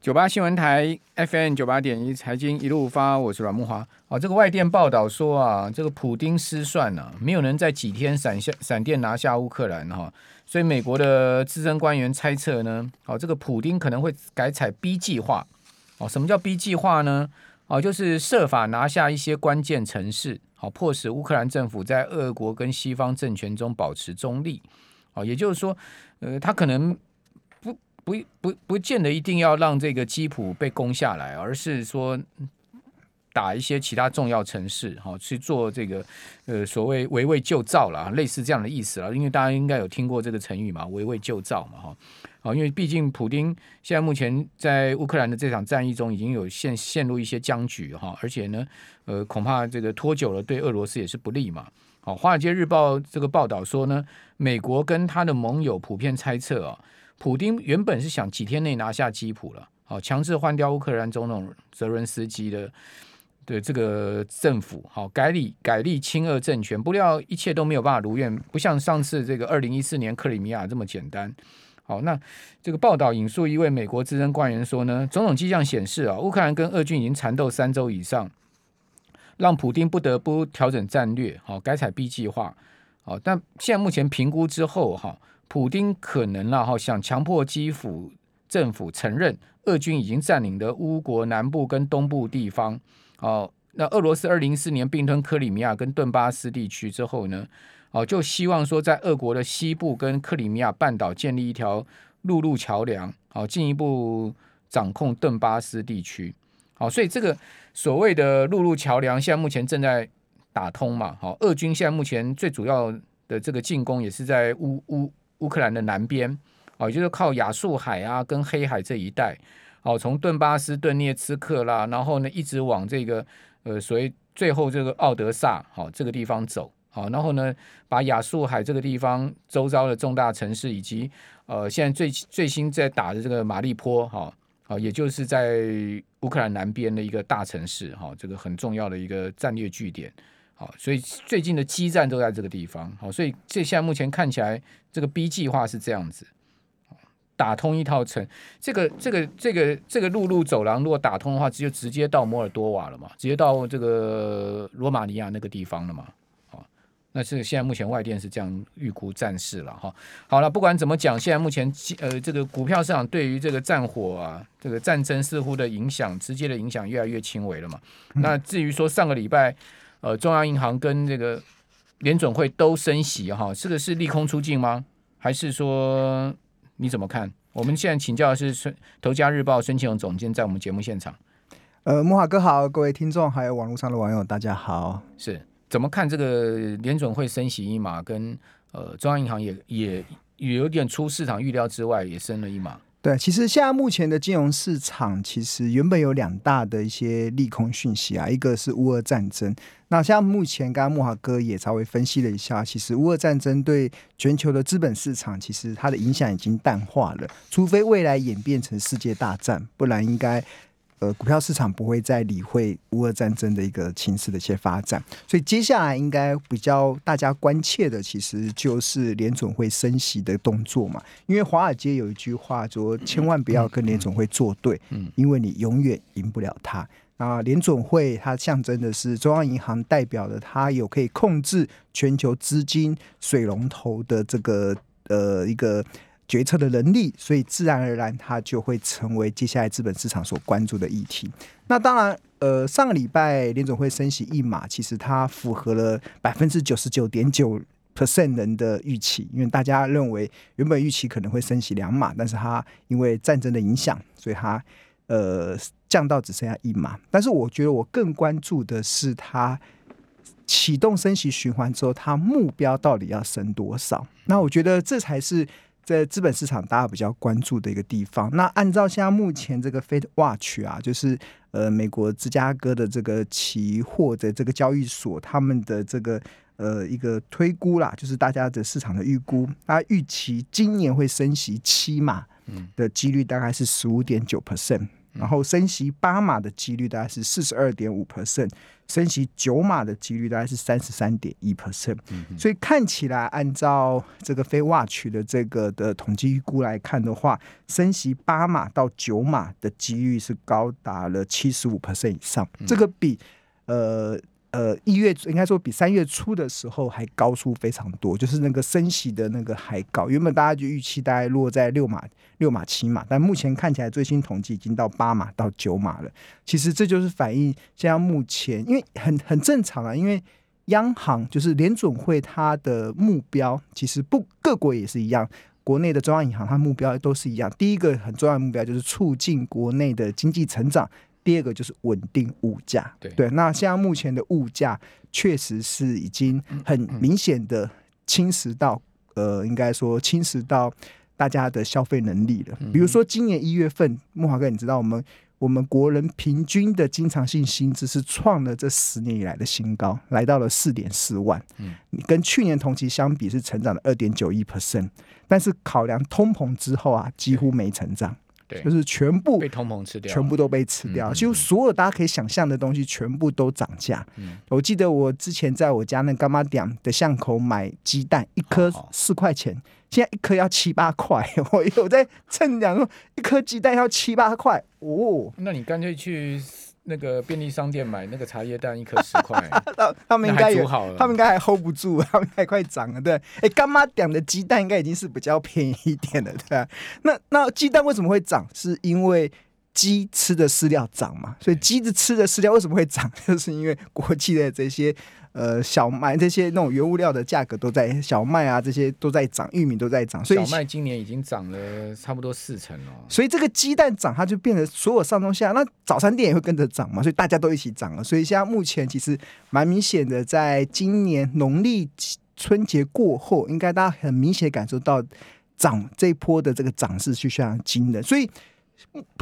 九八新闻台 FM 九八点一财经一路发，我是阮木华。哦，这个外电报道说啊，这个普丁失算啊，没有能在几天闪下闪电拿下乌克兰哈，所以美国的资深官员猜测呢，哦，这个普丁可能会改采 B 计划。哦，什么叫 B 计划呢？哦，就是设法拿下一些关键城市，好，迫使乌克兰政府在俄国跟西方政权中保持中立。哦，也就是说，呃，他可能。不不不见得一定要让这个基辅被攻下来，而是说打一些其他重要城市，哈，去做这个呃所谓围魏救赵了，类似这样的意思了。因为大家应该有听过这个成语嘛，围魏救赵嘛，哈，啊，因为毕竟普丁现在目前在乌克兰的这场战役中已经有陷陷入一些僵局，哈，而且呢，呃，恐怕这个拖久了对俄罗斯也是不利嘛。好，《华尔街日报》这个报道说呢，美国跟他的盟友普遍猜测啊。普丁原本是想几天内拿下基辅了，好，强制换掉乌克兰总统泽伦斯基的的这个政府，好，改立改立亲俄政权，不料一切都没有办法如愿，不像上次这个二零一四年克里米亚这么简单。好，那这个报道引述一位美国资深官员说呢，种种迹象显示啊，乌克兰跟俄军已经缠斗三周以上，让普丁不得不调整战略，好，改采 B 计划，好，但现在目前评估之后，哈。普丁可能然后想强迫基辅政府承认俄军已经占领的乌国南部跟东部地方。哦，那俄罗斯二零一四年并吞克里米亚跟顿巴斯地区之后呢，哦，就希望说在俄国的西部跟克里米亚半岛建立一条陆路桥梁，好，进一步掌控顿巴斯地区。好，所以这个所谓的陆路桥梁现在目前正在打通嘛。好，俄军现在目前最主要的这个进攻也是在乌乌。乌克兰的南边，哦，也就是靠亚速海啊，跟黑海这一带，哦，从顿巴斯、顿涅茨克啦，然后呢，一直往这个呃，所谓最后这个奥德萨，好，这个地方走，好，然后呢，把亚速海这个地方周遭的重大城市，以及呃，现在最最新在打的这个马利坡，哈，好，也就是在乌克兰南边的一个大城市，哈，这个很重要的一个战略据点。好，所以最近的激战都在这个地方。好，所以这现在目前看起来，这个 B 计划是这样子，打通一套城，这个这个这个这个陆路走廊如果打通的话，就直接到摩尔多瓦了嘛，直接到这个罗马尼亚那个地方了嘛。好，那是现在目前外电是这样预估战事了哈。好了，不管怎么讲，现在目前呃这个股票市场对于这个战火啊，这个战争似乎的影响，直接的影响越来越轻微了嘛。那至于说上个礼拜。呃，中央银行跟这个联准会都升息哈，这个是利空出尽吗？还是说你怎么看？我们现在请教的是孙头家日报孙庆荣总监，在我们节目现场。呃，木华哥好，各位听众还有网络上的网友，大家好。是怎么看这个联准会升息一码，跟呃中央银行也也也有点出市场预料之外，也升了一码。对，其实现在目前的金融市场，其实原本有两大的一些利空讯息啊，一个是乌俄战争。那像目前，刚刚木华哥也稍微分析了一下，其实乌俄战争对全球的资本市场，其实它的影响已经淡化了，除非未来演变成世界大战，不然应该。呃，股票市场不会再理会乌俄战争的一个情势的一些发展，所以接下来应该比较大家关切的，其实就是联总会升息的动作嘛。因为华尔街有一句话说，千万不要跟联总会作对，嗯因为你永远赢不了他。啊，联总会它象征的是中央银行，代表的它有可以控制全球资金水龙头的这个呃一个。决策的能力，所以自然而然它就会成为接下来资本市场所关注的议题。那当然，呃，上个礼拜联总会升息一码，其实它符合了百分之九十九点九 percent 人的预期，因为大家认为原本预期可能会升息两码，但是它因为战争的影响，所以它呃降到只剩下一码。但是我觉得我更关注的是它启动升息循环之后，它目标到底要升多少？那我觉得这才是。在资本市场，大家比较关注的一个地方。那按照现在目前这个 Fed Watch 啊，就是呃美国芝加哥的这个期货的这个交易所，他们的这个呃一个推估啦，就是大家的市场的预估，大家预期今年会升息七码的几率大概是十五点九 percent。然后升息八码的几率大概是四十二点五 percent，升息九码的几率大概是三十三点一 percent。所以看起来，按照这个 FedWatch 的这个的统计预估来看的话，升息八码到九码的几率是高达了七十五 percent 以上。这个比呃。呃，一月应该说比三月初的时候还高出非常多，就是那个升息的那个还高。原本大家就预期大概落在六码、六码、七码，但目前看起来最新统计已经到八码到九码了。其实这就是反映现在目前，因为很很正常啊，因为央行就是联准会它的目标，其实不各国也是一样，国内的中央银行它目标都是一样。第一个很重要的目标就是促进国内的经济成长。第二个就是稳定物价，对，对，那现在目前的物价确实是已经很明显的侵蚀到，呃，应该说侵蚀到大家的消费能力了。比如说今年一月份，木华哥，你知道我们我们国人平均的经常性薪资是创了这十年以来的新高，来到了四点四万，嗯，跟去年同期相比是成长了二点九一 percent，但是考量通膨之后啊，几乎没成长。就是全部被通膨吃掉，全部都被吃掉，几乎所有大家可以想象的东西全部都涨价。嗯，我记得我之前在我家那干妈店的巷口买鸡蛋，一颗四块钱，现在一颗要七八块。我有在称量，一颗鸡蛋要七八块。哦，那你干脆去。那个便利商店买那个茶叶蛋一颗 十块，他他们应该有，他们应该还 hold 不住，他们还快涨了。对，哎，干妈点的鸡蛋应该已经是比较便宜一点的，对吧？那那鸡蛋为什么会涨？是因为鸡吃的饲料涨嘛？所以鸡子吃的饲料为什么会涨？就是因为国际的这些。呃，小麦这些那种原物料的价格都在，小麦啊这些都在涨，玉米都在涨，所以小麦今年已经涨了差不多四成了。所以这个鸡蛋涨，它就变成所有上中下，那早餐店也会跟着涨嘛，所以大家都一起涨了。所以现在目前其实蛮明显的，在今年农历春节过后，应该大家很明显感受到涨这一波的这个涨势是非常惊人，所以。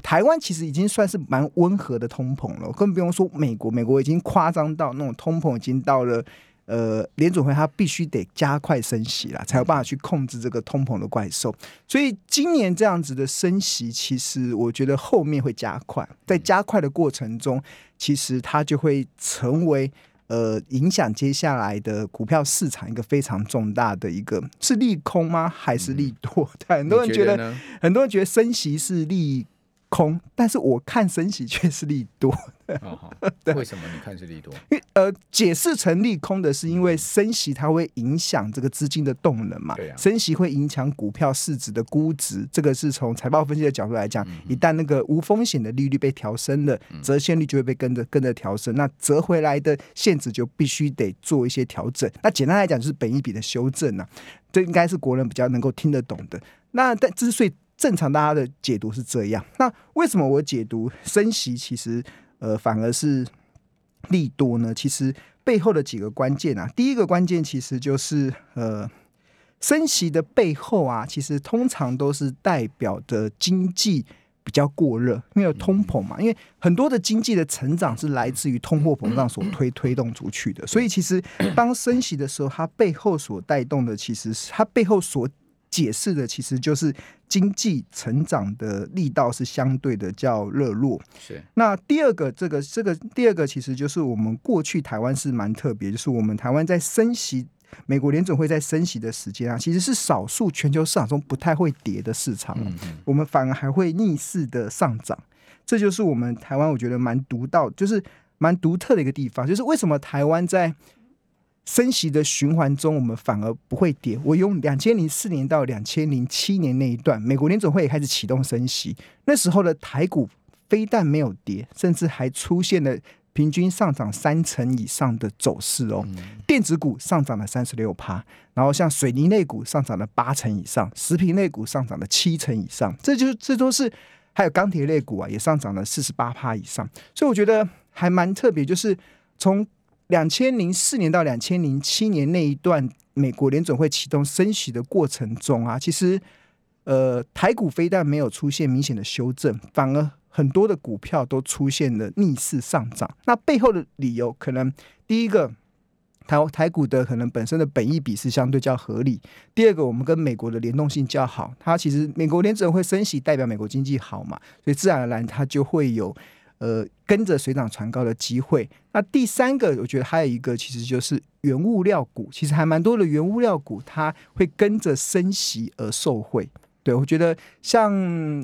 台湾其实已经算是蛮温和的通膨了，更不用说美国。美国已经夸张到那种通膨已经到了，呃，联准会它必须得加快升息了，才有办法去控制这个通膨的怪兽。所以今年这样子的升息，其实我觉得后面会加快，在加快的过程中，其实它就会成为。呃，影响接下来的股票市场一个非常重大的一个，是利空吗？还是利多？嗯、很多人觉得，觉得很多人觉得升息是利空，但是我看升息却是利多。为什么你看是利多？因为呃，解释成利空的是因为升息它会影响这个资金的动能嘛。对、啊、升息会影响股票市值的估值，这个是从财报分析的角度来讲。嗯、一旦那个无风险的利率被调升了，折现率就会被跟着跟着调升，那折回来的现值就必须得做一些调整。那简单来讲就是本一笔的修正呐、啊，这应该是国人比较能够听得懂的。那但之所以正常大家的解读是这样，那为什么我解读升息其实？呃，反而是利多呢？其实背后的几个关键啊，第一个关键其实就是呃，升息的背后啊，其实通常都是代表的经济比较过热，因为有通膨嘛。因为很多的经济的成长是来自于通货膨胀所推推动出去的，所以其实当升息的时候，它背后所带动的，其实是它背后所。解释的其实就是经济成长的力道是相对的较热络。是。那第二个，这个这个第二个其实就是我们过去台湾是蛮特别，就是我们台湾在升息，美国联准会在升息的时间啊，其实是少数全球市场中不太会跌的市场。嗯嗯。我们反而还会逆势的上涨，这就是我们台湾我觉得蛮独到，就是蛮独特的一个地方。就是为什么台湾在升息的循环中，我们反而不会跌。我用两千零四年到两千零七年那一段，美国联总会也开始启动升息，那时候的台股非但没有跌，甚至还出现了平均上涨三成以上的走势哦。电子股上涨了三十六趴，然后像水泥类股上涨了八成以上，食品类股上涨了七成以上，这就这都是还有钢铁类股啊，也上涨了四十八趴以上。所以我觉得还蛮特别，就是从。两千零四年到两千零七年那一段，美国联准会启动升息的过程中啊，其实，呃，台股非但没有出现明显的修正，反而很多的股票都出现了逆势上涨。那背后的理由，可能第一个，台台股的可能本身的本益比是相对较合理。第二个，我们跟美国的联动性较好，它其实美国联准会升息，代表美国经济好嘛，所以自然而然它就会有呃跟着水涨船高的机会。那第三个，我觉得还有一个其实就是原物料股，其实还蛮多的原物料股，它会跟着升息而受惠。对，我觉得像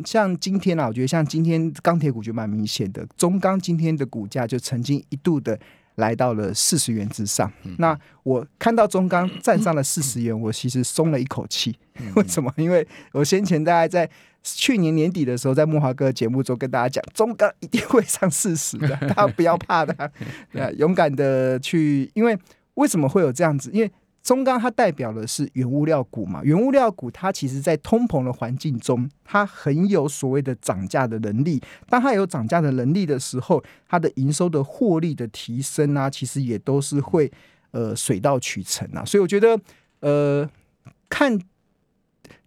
像今天啊，我觉得像今天钢铁股就蛮明显的，中钢今天的股价就曾经一度的来到了四十元之上。嗯、那我看到中钢站上了四十元，我其实松了一口气。嗯、为什么？因为我先前大概在去年年底的时候，在慕驊哥节目中跟大家讲，中钢一定会上四十的，大家不要怕的，对，勇敢的去。因为为什么会有这样子？因为中钢它代表的是原物料股嘛，原物料股它其实在通膨的环境中，它很有所谓的涨价的能力。当它有涨价的能力的时候，它的营收的获利的提升啊，其实也都是会呃水到渠成啊。所以我觉得呃，看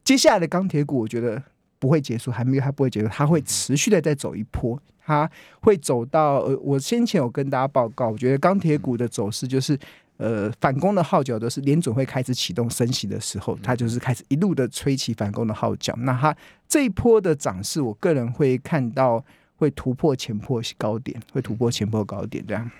接下来的钢铁股，我觉得不会结束，还没有，它不会结束，它会持续的再走一波，它会走到呃，我先前有跟大家报告，我觉得钢铁股的走势就是。呃，反攻的号角都是联准会开始启动升息的时候，它就是开始一路的吹起反攻的号角。那它这一波的涨势，我个人会看到会突破前破高点，会突破前破高点这样。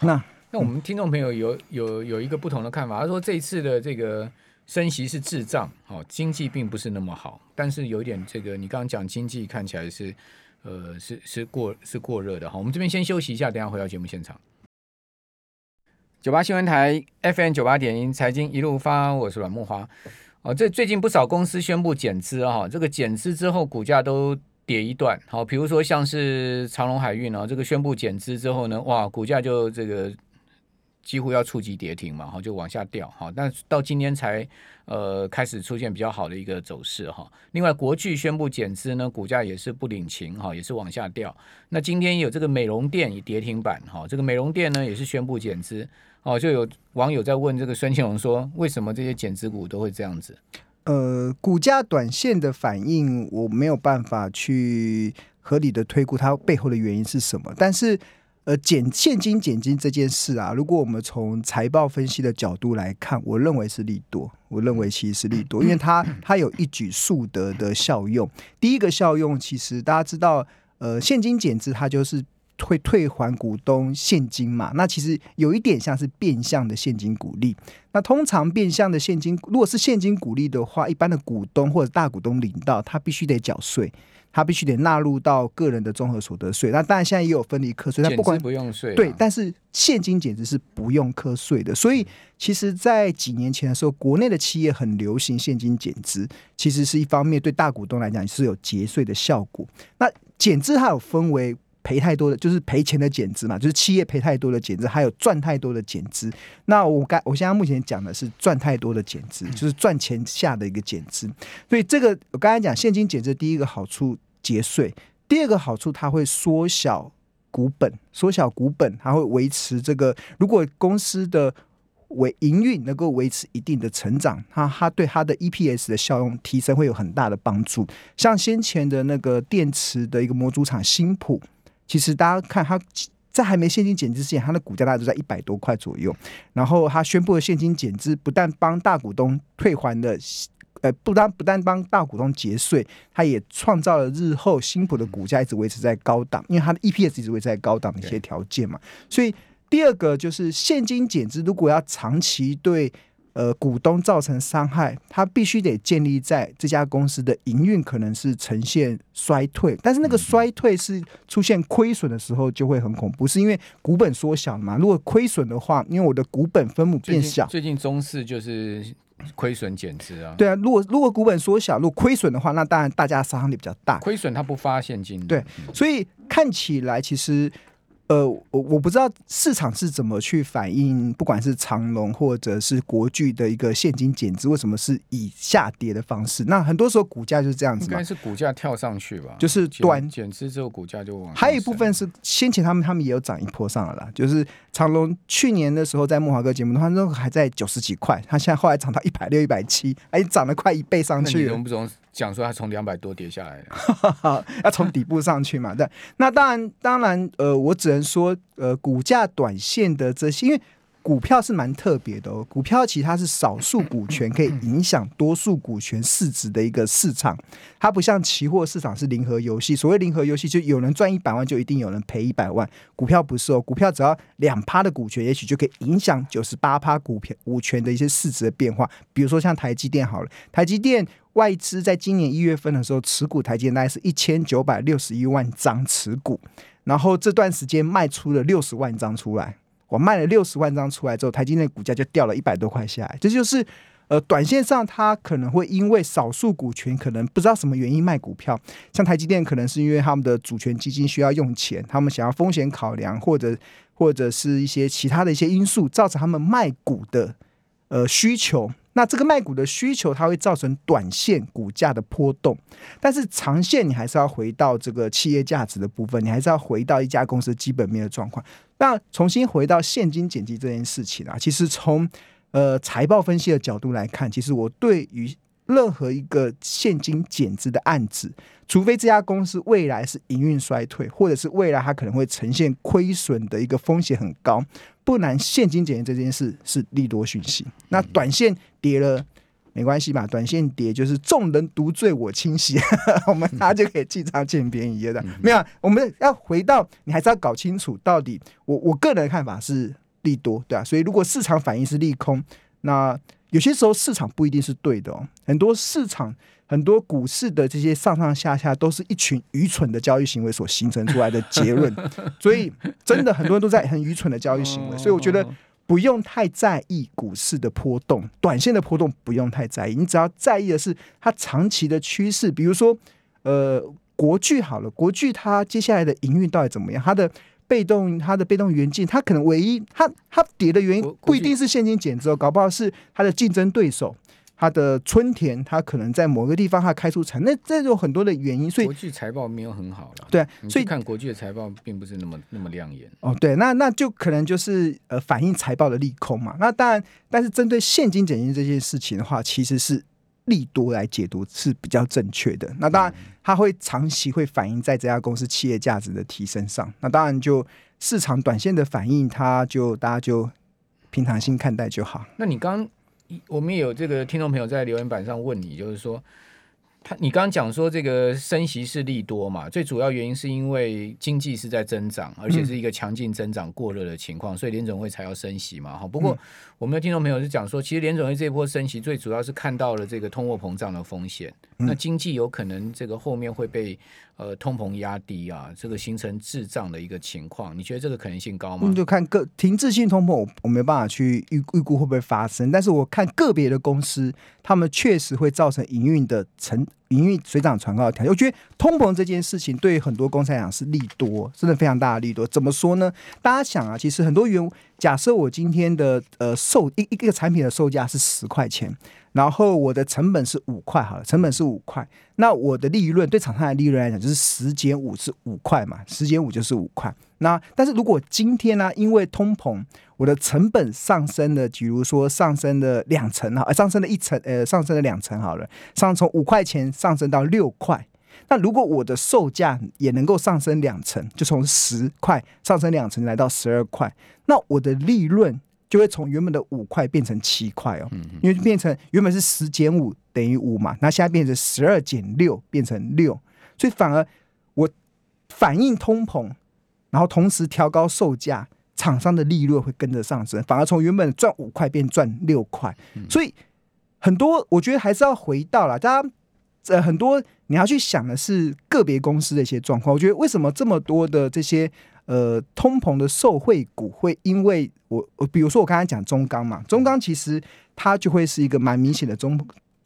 那那我们听众朋友有有有一个不同的看法，他说这一次的这个升息是滞胀，哦，经济并不是那么好，但是有一点这个你刚刚讲经济看起来是呃是是过是过热的哈。我们这边先休息一下，等下回到节目现场。九八新闻台 FM 九八点一财经一路发，我是阮慕驊。哦，这最近不少公司宣布减资哈，这个减资之后股价都跌一段。好，比如说像是长隆海运啊，这个宣布减资之后呢，哇，股价就这个。几乎要触及跌停嘛，哈，就往下掉哈。但到今天才呃开始出现比较好的一个走势哈。另外，国巨宣布减资呢，股价也是不领情哈，也是往下掉。那今天有这个美容店也跌停板哈，这个美容店呢也是宣布减资哦。就有网友在问这个孙庆龙说，为什么这些减资股都会这样子？呃，股价短线的反应我没有办法去合理的推估它背后的原因是什么，但是。呃，减现金减金这件事啊，如果我们从财报分析的角度来看，我认为是利多。我认为其实是利多，因为它它有一举数得的效用。第一个效用，其实大家知道，呃，现金减资它就是会退还股东现金嘛。那其实有一点像是变相的现金股利。那通常变相的现金，如果是现金股利的话，一般的股东或者大股东领到，他必须得缴税。他必须得纳入到个人的综合所得税，那当然现在也有分离课税，他不管不用税，对，但是现金减资是不用课税的。所以其实，在几年前的时候，国内的企业很流行现金减资，其实是一方面对大股东来讲是有节税的效果。那减资它有分为赔太多的，就是赔钱的减资嘛，就是企业赔太多的减资，还有赚太多的减资。那我刚我现在目前讲的是赚太多的减资，就是赚钱下的一个减资。所以这个我刚才讲现金减资，第一个好处节税，第二个好处它会缩小股本，缩小股本，它会维持这个。如果公司的维营运能够维持一定的成长，它它对它的 EPS 的效用提升会有很大的帮助。像先前的那个电池的一个模组厂新普。其实大家看，它在还没现金减资之前，它的股价大概都在一百多块左右。然后它宣布的现金减资，不但帮大股东退还了，呃，不单不但帮大股东节税，它也创造了日后新普的股价一直维持在高档，因为它的 EPS 一直维持在高档的一些条件嘛。所以第二个就是现金减资，如果要长期对。呃，股东造成伤害，它必须得建立在这家公司的营运可能是呈现衰退，但是那个衰退是出现亏损的时候就会很恐怖，是因为股本缩小嘛？如果亏损的话，因为我的股本分母变小，最近中市就是亏损减资啊。对啊，如果如果股本缩小，如果亏损的话，那当然大家杀伤力比较大。亏损它不发现金，对，所以看起来其实。呃，我我不知道市场是怎么去反映，不管是长隆或者是国巨的一个现金减资，为什么是以下跌的方式？那很多时候股价就是这样子嘛，应该是股价跳上去吧，就是短减资之后股价就往。还有一部分是先前他们他们也有涨一波上来了，就是长隆去年的时候在慕驊哥节目的话，那时候还在九十几块，他现在后来涨到一百六、一百七，哎，涨了快一倍上去了。讲说它从两百多跌下来，要从底部上去嘛？对，那当然，当然，呃，我只能说，呃，股价短线的这些，因为股票是蛮特别的哦，股票其实它是少数股权可以影响多数股权市值的一个市场，它不像期货市场是零和游戏。所谓零和游戏，就有人赚一百万，就一定有人赔一百万。股票不是哦，股票只要两趴的股权，也许就可以影响九十八趴股票股权的一些市值的变化。比如说像台积电好了，台积电外资在今年一月份的时候持股台积电大概是一千九百六十一万张持股，然后这段时间卖出了六十万张出来。我卖了六十万张出来之后，台积电股价就掉了一百多块下来。这就是，呃，短线上它可能会因为少数股权可能不知道什么原因卖股票，像台积电可能是因为他们的主权基金需要用钱，他们想要风险考量，或者或者是一些其他的一些因素造成他们卖股的呃需求。那这个卖股的需求，它会造成短线股价的波动，但是长线你还是要回到这个企业价值的部分，你还是要回到一家公司基本面的状况。那重新回到现金减资这件事情啊，其实从呃财报分析的角度来看，其实我对于任何一个现金减资的案子，除非这家公司未来是营运衰退，或者是未来它可能会呈现亏损的一个风险很高。不然，现金减资这件事是利多讯息。那短线跌了没关系吧？短线跌就是众人独醉我清醒，我们大家就可以记账捡便宜的。没有，我们要回到你还是要搞清楚到底。我我个人的看法是利多，对啊。所以如果市场反应是利空，那有些时候市场不一定是对的哦。很多市场。很多股市的这些上上下下都是一群愚蠢的交易行为所形成出来的结论，所以真的很多人都在很愚蠢的交易行为，所以我觉得不用太在意股市的波动，短线的波动不用太在意，你只要在意的是它长期的趋势，比如说呃国巨好了，国巨它接下来的营运到底怎么样？它的被动它的被动元件，它可能唯一它它跌的原因不一定是现金减值哦，搞不好是它的竞争对手。它的春田，它可能在某个地方它开出产，那这有很多的原因，所以国际财报没有很好了。对，所以看国际的财报并不是那么那么亮眼。哦，对，那那就可能就是呃反映财报的利空嘛。那当然，但是针对现金减值这件事情的话，其实是利多来解读是比较正确的。那当然，它会长期会反映在这家公司企业价值的提升上。那当然，就市场短线的反应，它就大家就平常心看待就好。那你刚。我们也有这个听众朋友在留言板上问你，就是说，他你刚刚讲说这个升息是利多嘛？最主要原因是因为经济是在增长，而且是一个强劲增长过热的情况，所以联总会才要升息嘛。哈，不过我们的听众朋友是讲说，其实联总会这一波升息最主要是看到了这个通货膨胀的风险，那经济有可能这个后面会被。呃，通膨压低啊，这个形成滞胀的一个情况，你觉得这个可能性高吗？就看个停滞性通膨，我我没办法去预预估会不会发生，但是我看个别的公司，他们确实会造成营运的成营运水涨船高的条件。我觉得通膨这件事情对很多公司来讲是利多，真的非常大的利多。怎么说呢？大家想啊，其实很多原假设我今天的呃售一一个产品的售价是十块钱。然后我的成本是五块，好了，成本是五块，那我的利润对厂商的利润来讲就是十减五是五块嘛，十减五就是五块。那但是如果今天呢、啊，因为通膨，我的成本上升了，比如说上升了两成啊，上升了一成，呃，上升了两成好了，上从五块钱上升到六块。那如果我的售价也能够上升两成，就从十块上升两成来到十二块，那我的利润。就会从原本的五块变成七块哦，因为变成原本是十减五等于五嘛，那现在变成十二减六变成六，所以反而我反映通膨，然后同时调高售价，厂商的利润会跟着上升，反而从原本赚五块变赚六块，所以很多我觉得还是要回到了大家呃很多你要去想的是个别公司的一些状况，我觉得为什么这么多的这些。呃，通膨的受惠股会因为我我比如说我刚才讲中钢嘛，中钢其实它就会是一个蛮明显的中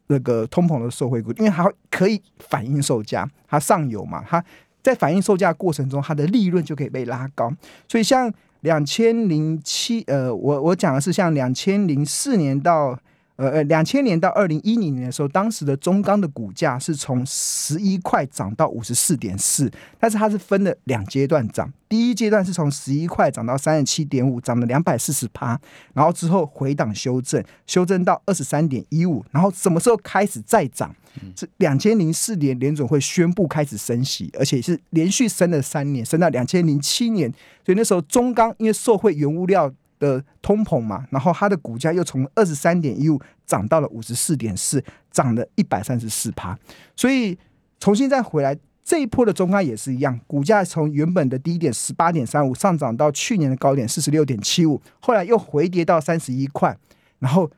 那个通膨的受惠股，因为它可以反映售价，它上游嘛，它在反映售价过程中，它的利润就可以被拉高。所以像两千零七呃，我我讲的是像两千零四年到。呃呃，两千年到二零一零年的时候，当时的中钢的股价是从十一块涨到五十四点四，但是它是分了两阶段涨，第一阶段是从十一块涨到三十七点五，涨了两百四十趴，然后之后回档修正，修正到二十三点一五，然后什么时候开始再涨？是两千零四年联总会宣布开始升息，而且是连续升了三年，升到两千零七年，所以那时候中钢因为受惠原物料。的通膨嘛，然后它的股价又从二十三点一五涨到了五十四点四，涨了一百三十四趴，所以重新再回来。这一波的中钢也是一样，股价从原本的低点十八点三五上涨到去年的高点四十六点七五，后来又回跌到三十一块，然后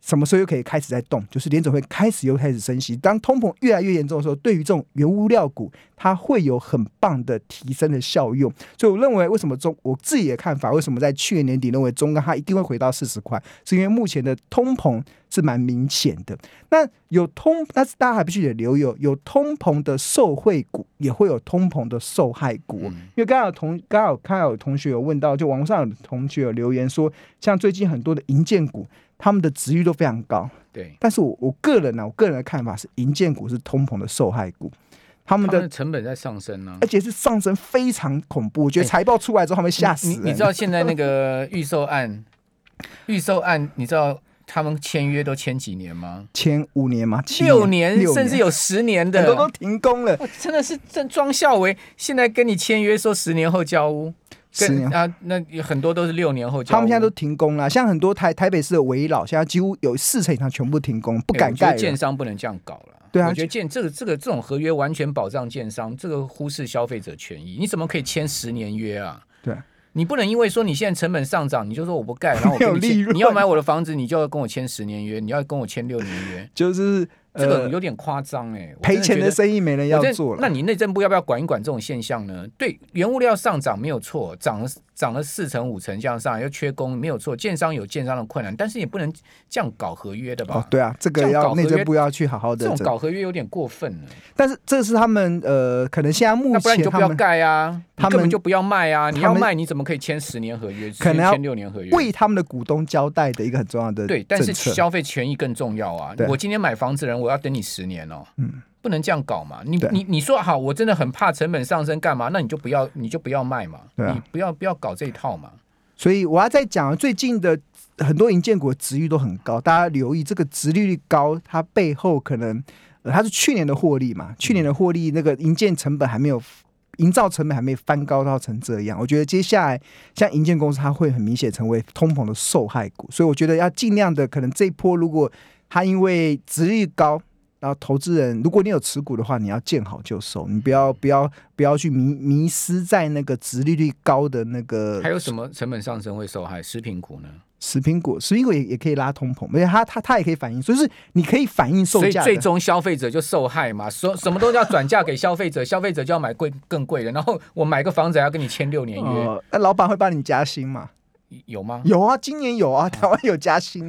什么时候又可以开始在动？就是联总会开始又开始升息，当通膨越来越严重的时候，对于这种原物料股，它会有很棒的提升的效用。所以我认为，为什么中我自己的看法，为什么在去年年底认为中钢它一定会回到四十块，是因为目前的通膨。是蛮明显的。那有通，但是大家还必须得留有，有通膨的受惠股，也会有通膨的受害股。嗯、因为刚好同刚好看到有同学有问到，就网上有同学有留言说，像最近很多的银建股，他们的值率都非常高。对，但是我我个人呢、啊，我个人的看法是，银建股是通膨的受害股，他们的，成本在上升呢、啊，而且是上升非常恐怖。我觉得财报出来之后，他们吓死你。你知道现在那个预售案，预售案，你知道？他们签约都签几年吗？签五年吗？六年，甚至有十年的，很多都停工了。真的是正庄孝维现在跟你签约说十年后交屋，十年啊，那很多都是六年后交。他们现在都停工了，像很多台台北市的围老，现在几乎有四成以上全部停工，不敢盖。欸、建商不能这样搞了。对啊，我觉得建这个这个这种合约完全保障建商，这个忽视消费者权益。你怎么可以签十年约啊？对。你不能因为说你现在成本上涨，你就说我不盖，然后我跟你签，你要买我的房子，你就要跟我签十年约，你要跟我签六年约，就是。这个有点夸张哎，赔钱的生意没人要做了。那你内政部要不要管一管这种现象呢？对，原物料上涨没有错，涨了涨了四成五成这样上，又缺工没有错，建商有建商的困难，但是也不能这样搞合约的吧？哦，对啊，这个要内政部要去好好的。这种搞合约有点过分了。但是这是他们呃，可能现在目前那不然你就不要盖啊，他们根本就不要卖啊。你要卖你怎么可以签十年合约？可能签六年合约？为他们的股东交代的一个很重要的对，但是消费权益更重要啊。我今天买房子的人，我要等你十年哦。嗯，不能这样搞嘛！你你你说好，我真的很怕成本上升，干嘛？那你就不要，你就不要卖嘛！啊、你不要不要搞这一套嘛！所以我要再讲，最近的很多银建股的殖率都很高，大家留意这个殖利率高，它背后可能、呃、它是去年的获利嘛？去年的获利那个银建成本还没有，营造成本还没翻高到成这样。我觉得接下来像银建公司，它会很明显成为通膨的受害股，所以我觉得要尽量的，可能这一波如果它因为值率高。然后投资人，如果你有持股的话，你要见好就收，你不要不要不要去迷迷失在那个值利率高的那个。还有什么成本上升会受害？食品股呢？食品股，食品股也也可以拉通膨，而且它它它也可以反映，所以是你可以反映售价。所以最终消费者就受害嘛，什什么都要转嫁给消费者，消费者就要买贵更贵的。然后我买个房子还要跟你签六年约，那、呃、老板会帮你加薪吗？有吗？有啊，今年有啊，台湾有加薪。